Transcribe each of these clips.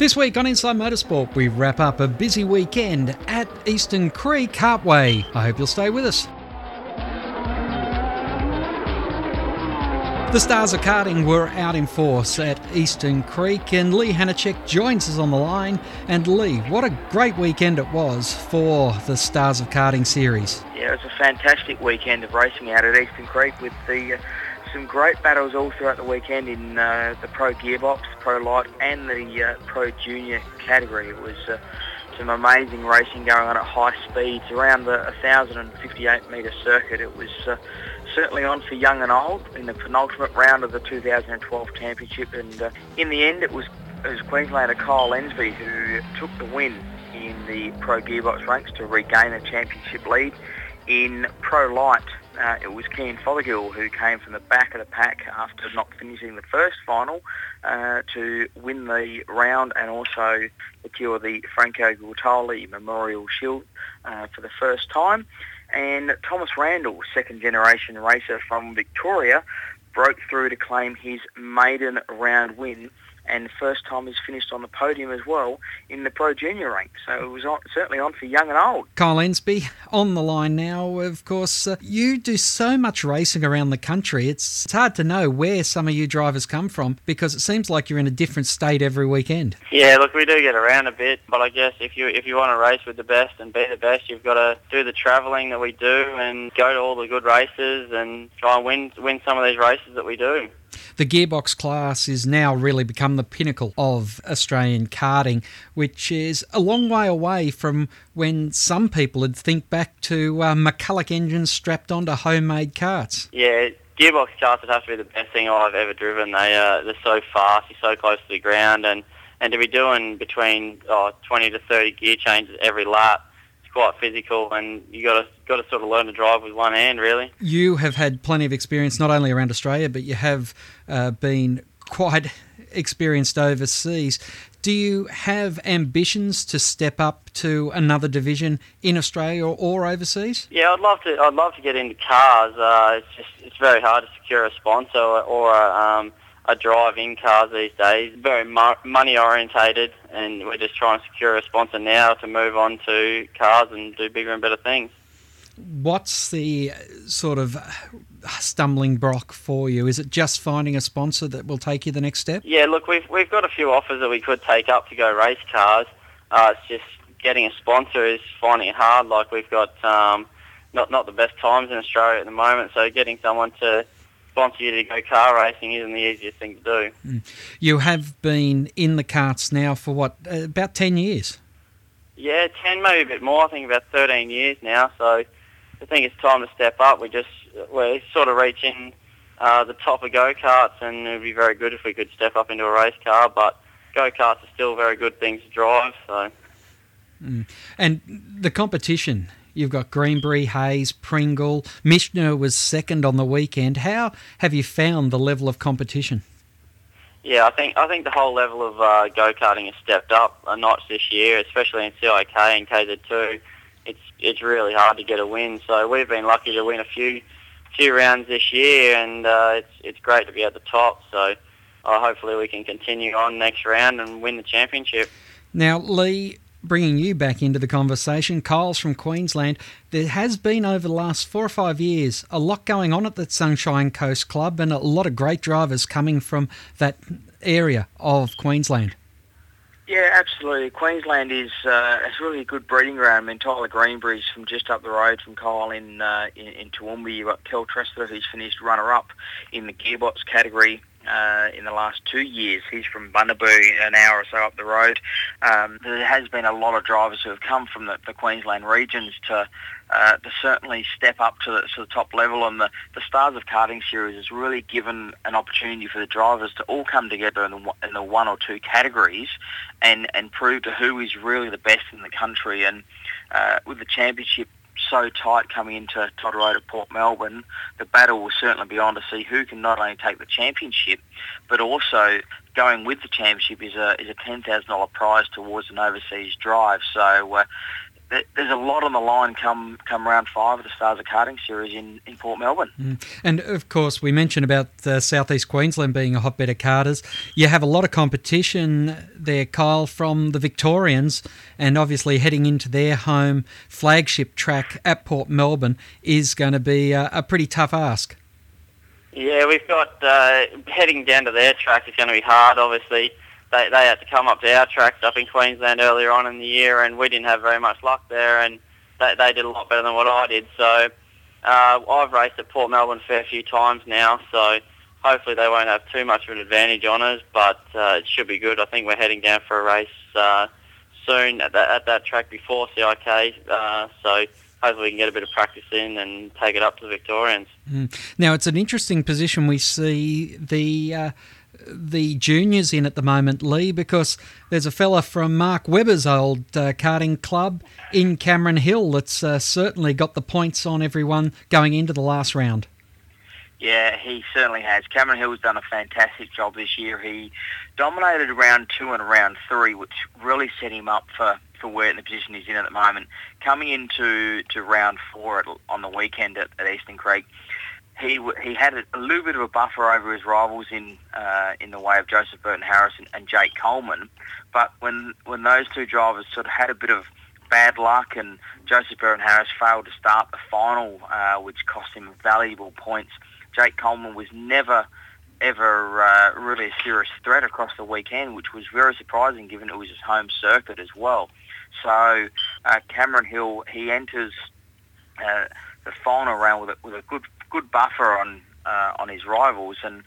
This week on Inside Motorsport, we wrap up a busy weekend at Eastern Creek Kartway. I hope you'll stay with us. The stars of karting were out in force at Eastern Creek, and Lee Hanachek joins us on the line. And Lee, what a great weekend it was for the Stars of Karting series. Yeah, it was a fantastic weekend of racing out at Eastern Creek with the uh, some great battles all throughout the weekend in uh, the Pro Gearbox, Pro Light and the uh, Pro Junior category. It was uh, some amazing racing going on at high speeds around the 1,058 metre circuit. It was uh, certainly on for young and old in the penultimate round of the 2012 championship and uh, in the end it was, it was Queenslander Kyle Lensby who took the win in the Pro Gearbox ranks to regain a championship lead. In Pro Light, uh, it was Ken Fothergill who came from the back of the pack after not finishing the first final uh, to win the round and also secure the Franco Gualtoli Memorial Shield uh, for the first time. And Thomas Randall, second generation racer from Victoria, broke through to claim his maiden round win and the first time he's finished on the podium as well in the Pro Junior rank. So it was on, certainly on for young and old. Kyle Lensby on the line now. Of course, uh, you do so much racing around the country. It's, it's hard to know where some of you drivers come from because it seems like you're in a different state every weekend. Yeah, look, we do get around a bit, but I guess if you if you want to race with the best and be the best, you've got to do the travelling that we do and go to all the good races and try and win win some of these races that we do the gearbox class is now really become the pinnacle of Australian karting, which is a long way away from when some people would think back to uh, McCulloch engines strapped onto homemade carts. Yeah, gearbox karts would have to be the best thing I've ever driven. They uh, they're so fast, you're so close to the ground, and and to be doing between oh, 20 to 30 gear changes every lap quite physical, and you got to got to sort of learn to drive with one hand, really. You have had plenty of experience, not only around Australia, but you have uh, been quite experienced overseas. Do you have ambitions to step up to another division in Australia or, overseas? Yeah, I'd love to. I'd love to get into cars. Uh, it's just it's very hard to secure a sponsor or, um, a drive in cars these days. Very money orientated, and we're just trying to secure a sponsor now to move on to cars and do bigger and better things. What's the sort of stumbling block for you? Is it just finding a sponsor that will take you the next step? Yeah, look, we've we've got a few offers that we could take up to go race cars. Uh, it's just getting a sponsor is finding it hard. Like we've got um, not not the best times in Australia at the moment, so getting someone to sponsor you to go car racing isn't the easiest thing to do. Mm. You have been in the carts now for what, uh, about 10 years? Yeah, 10, maybe a bit more. I think about 13 years now. So I think it's time to step up. We just, we're sort of reaching uh, the top of go-karts and it would be very good if we could step up into a race car, but go-karts are still very good things to drive, so... Mm. And the competition, You've got Greenbury, Hayes, Pringle. Mishner was second on the weekend. How have you found the level of competition? Yeah, I think I think the whole level of uh, go karting has stepped up a notch this year, especially in CIK and KZ2. It's it's really hard to get a win. So we've been lucky to win a few few rounds this year, and uh, it's it's great to be at the top. So uh, hopefully we can continue on next round and win the championship. Now, Lee, bringing you back into the conversation, Kyle's from Queensland. There has been over the last four or five years a lot going on at the Sunshine Coast Club and a lot of great drivers coming from that area of Queensland. Yeah, absolutely. Queensland is uh, it's really a good breeding ground. I mean, Tyler Greenbury's from just up the road from Kyle in uh, in, in Toowoomba. You've got Kel Treseder, who's finished runner-up in the gearbox category uh, in the last two years. He's from Bundaberg, an hour or so up the road. Um, there has been a lot of drivers who have come from the, the Queensland regions to uh, to certainly step up to the, to the top level. And the, the Stars of Karting series has really given an opportunity for the drivers to all come together in the, in the one or two categories and, and prove to who is really the best in the country. And uh, with the championship so tight coming into at Port Melbourne, the battle will certainly be on to see who can not only take the championship, but also going with the championship is a is a ten thousand dollar prize towards an overseas drive. So. Uh, there's a lot on the line come come round five of the Stars of Karting series in, in Port Melbourne. Mm. And of course, we mentioned about uh, southeast Queensland being a hotbed of karters. You have a lot of competition there, Kyle, from the Victorians, and obviously heading into their home flagship track at Port Melbourne is going to be a, a pretty tough ask. Yeah, we've got uh, heading down to their track is going to be hard, obviously they, they had to come up to our tracks up in Queensland earlier on in the year, and we didn't have very much luck there, and they, they did a lot better than what I did. So uh, I've raced at Port Melbourne a fair few times now, so hopefully they won't have too much of an advantage on us, but uh, it should be good. I think we're heading down for a race uh, soon at that, at that track before CIK, uh, so hopefully we can get a bit of practice in and take it up to the Victorians. Mm. Now it's an interesting position we see the uh, the juniors in at the moment, Lee, because there's a fella from Mark Webber's old uh, karting club in Cameron Hill that's uh, certainly got the points on everyone going into the last round. Yeah, he certainly has. Cameron Hill's done a fantastic job this year. He dominated round two and round three, which really set him up for, for where the position he's in at the moment. Coming into to round four at, on the weekend at, at Eastern Creek, he he had a, little bit of a buffer over his rivals in uh, in the way of Joseph Burton Harris and, and, Jake Coleman. But when when those two drivers sort of had a bit of bad luck and Joseph Burton Harris failed to start the final, uh, which cost him valuable points, Jake Coleman was never ever uh, really a serious threat across the weekend, which was very surprising given it was his home circuit as well. So uh, Cameron Hill he enters uh, the final round with a, with a good good buffer on uh, on his rivals. And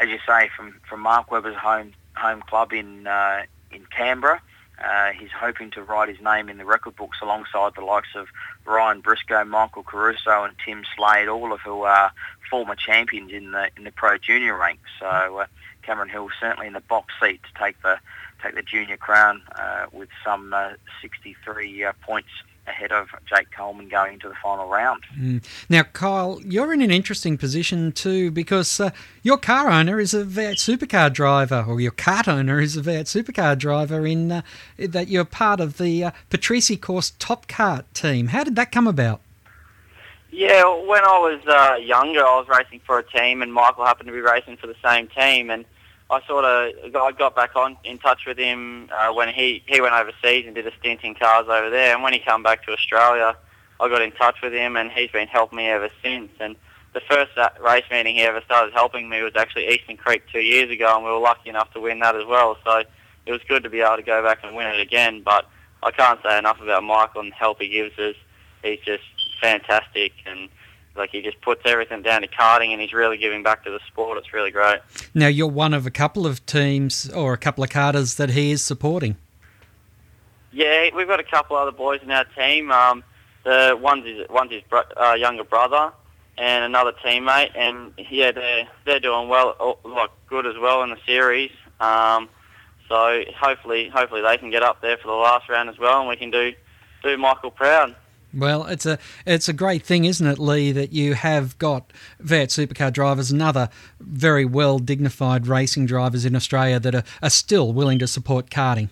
as you say, from from Mark Webber's home home club in uh, in Canberra, uh, he's hoping to write his name in the record books alongside the likes of Ryan Briscoe, Michael Caruso, and Tim Slade, all of who are former champions in the in the pro junior ranks. So uh, Cameron Hill certainly in the box seat to take the take the junior crown uh, with some uh, 63 uh, points ahead of Jake Coleman going into the final round. Mm. Now, Kyle, you're in an interesting position too because uh, your car owner is a V8 supercar driver, or your kart owner is a V8 supercar driver. In uh, that you're part of the uh, Patrizicorse Top Kart team. How did that come about? Yeah, when I was uh, younger, I was racing for a team, and Michael happened to be racing for the same team, and I sort of I got back on in touch with him uh, when he he went overseas and did a stint in cars over there. And when he came back to Australia, I got in touch with him, and he's been helping me ever since. And the first race meeting he ever started helping me was actually Eastern Creek two years ago, and we were lucky enough to win that as well. So it was good to be able to go back and win it again. But I can't say enough about Michael and the help he gives us. He's just fantastic, and like he just puts everything down to karting, and he's really giving back to the sport. It's really great. Now you're one of a couple of teams or a couple of karters that he is supporting. Yeah, we've got a couple of other boys in our team. Um, the one's his, one's his bro- uh, younger brother and another teammate, and yeah, they're they're doing well, like good as well in the series. Um, so hopefully, hopefully they can get up there for the last round as well, and we can do do Michael proud. Well, it's a it's a great thing, isn't it, Lee, that you have got V8 supercar drivers and other very well dignified racing drivers in Australia that are, are still willing to support karting.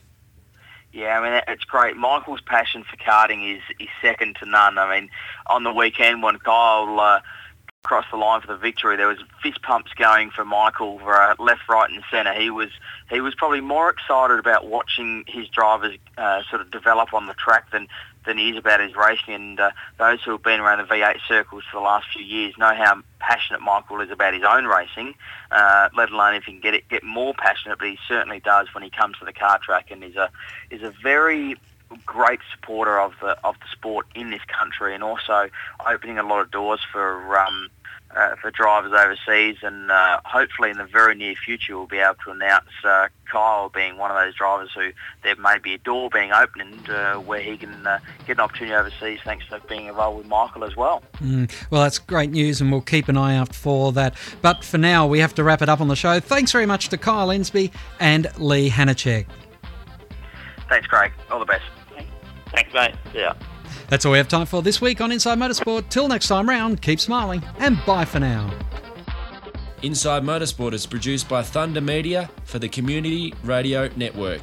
Yeah, I mean it's great. Michael's passion for karting is is second to none. I mean, on the weekend when Kyle uh, crossed the line for the victory, there was fist pumps going for Michael for uh, left, right, and centre. He was he was probably more excited about watching his drivers uh, sort of develop on the track than than he is about his racing. And uh, those who have been around the V8 circles for the last few years know how passionate Michael is about his own racing. Uh, let alone if he can get it get more passionate, but he certainly does when he comes to the car track, and is a is a very great supporter of the of the sport in this country, and also opening a lot of doors for um, uh, for drivers overseas, and uh, hopefully in the very near future we'll be able to announce uh, Kyle being one of those drivers who there may be a door being opened uh, where he can uh, get an opportunity overseas thanks to being involved with Michael as well. Mm, well, that's great news, and we'll keep an eye out for that. But for now, we have to wrap it up on the show. Thanks very much to Kyle Ensby and Lee Hanachek. Thanks, Craig. All the best. Thanks, mate. Yeah. That's all we have time for this week on Inside Motorsport. Till next time round, keep smiling and bye for now. Inside Motorsport is produced by Thunder Media for the Community Radio Network.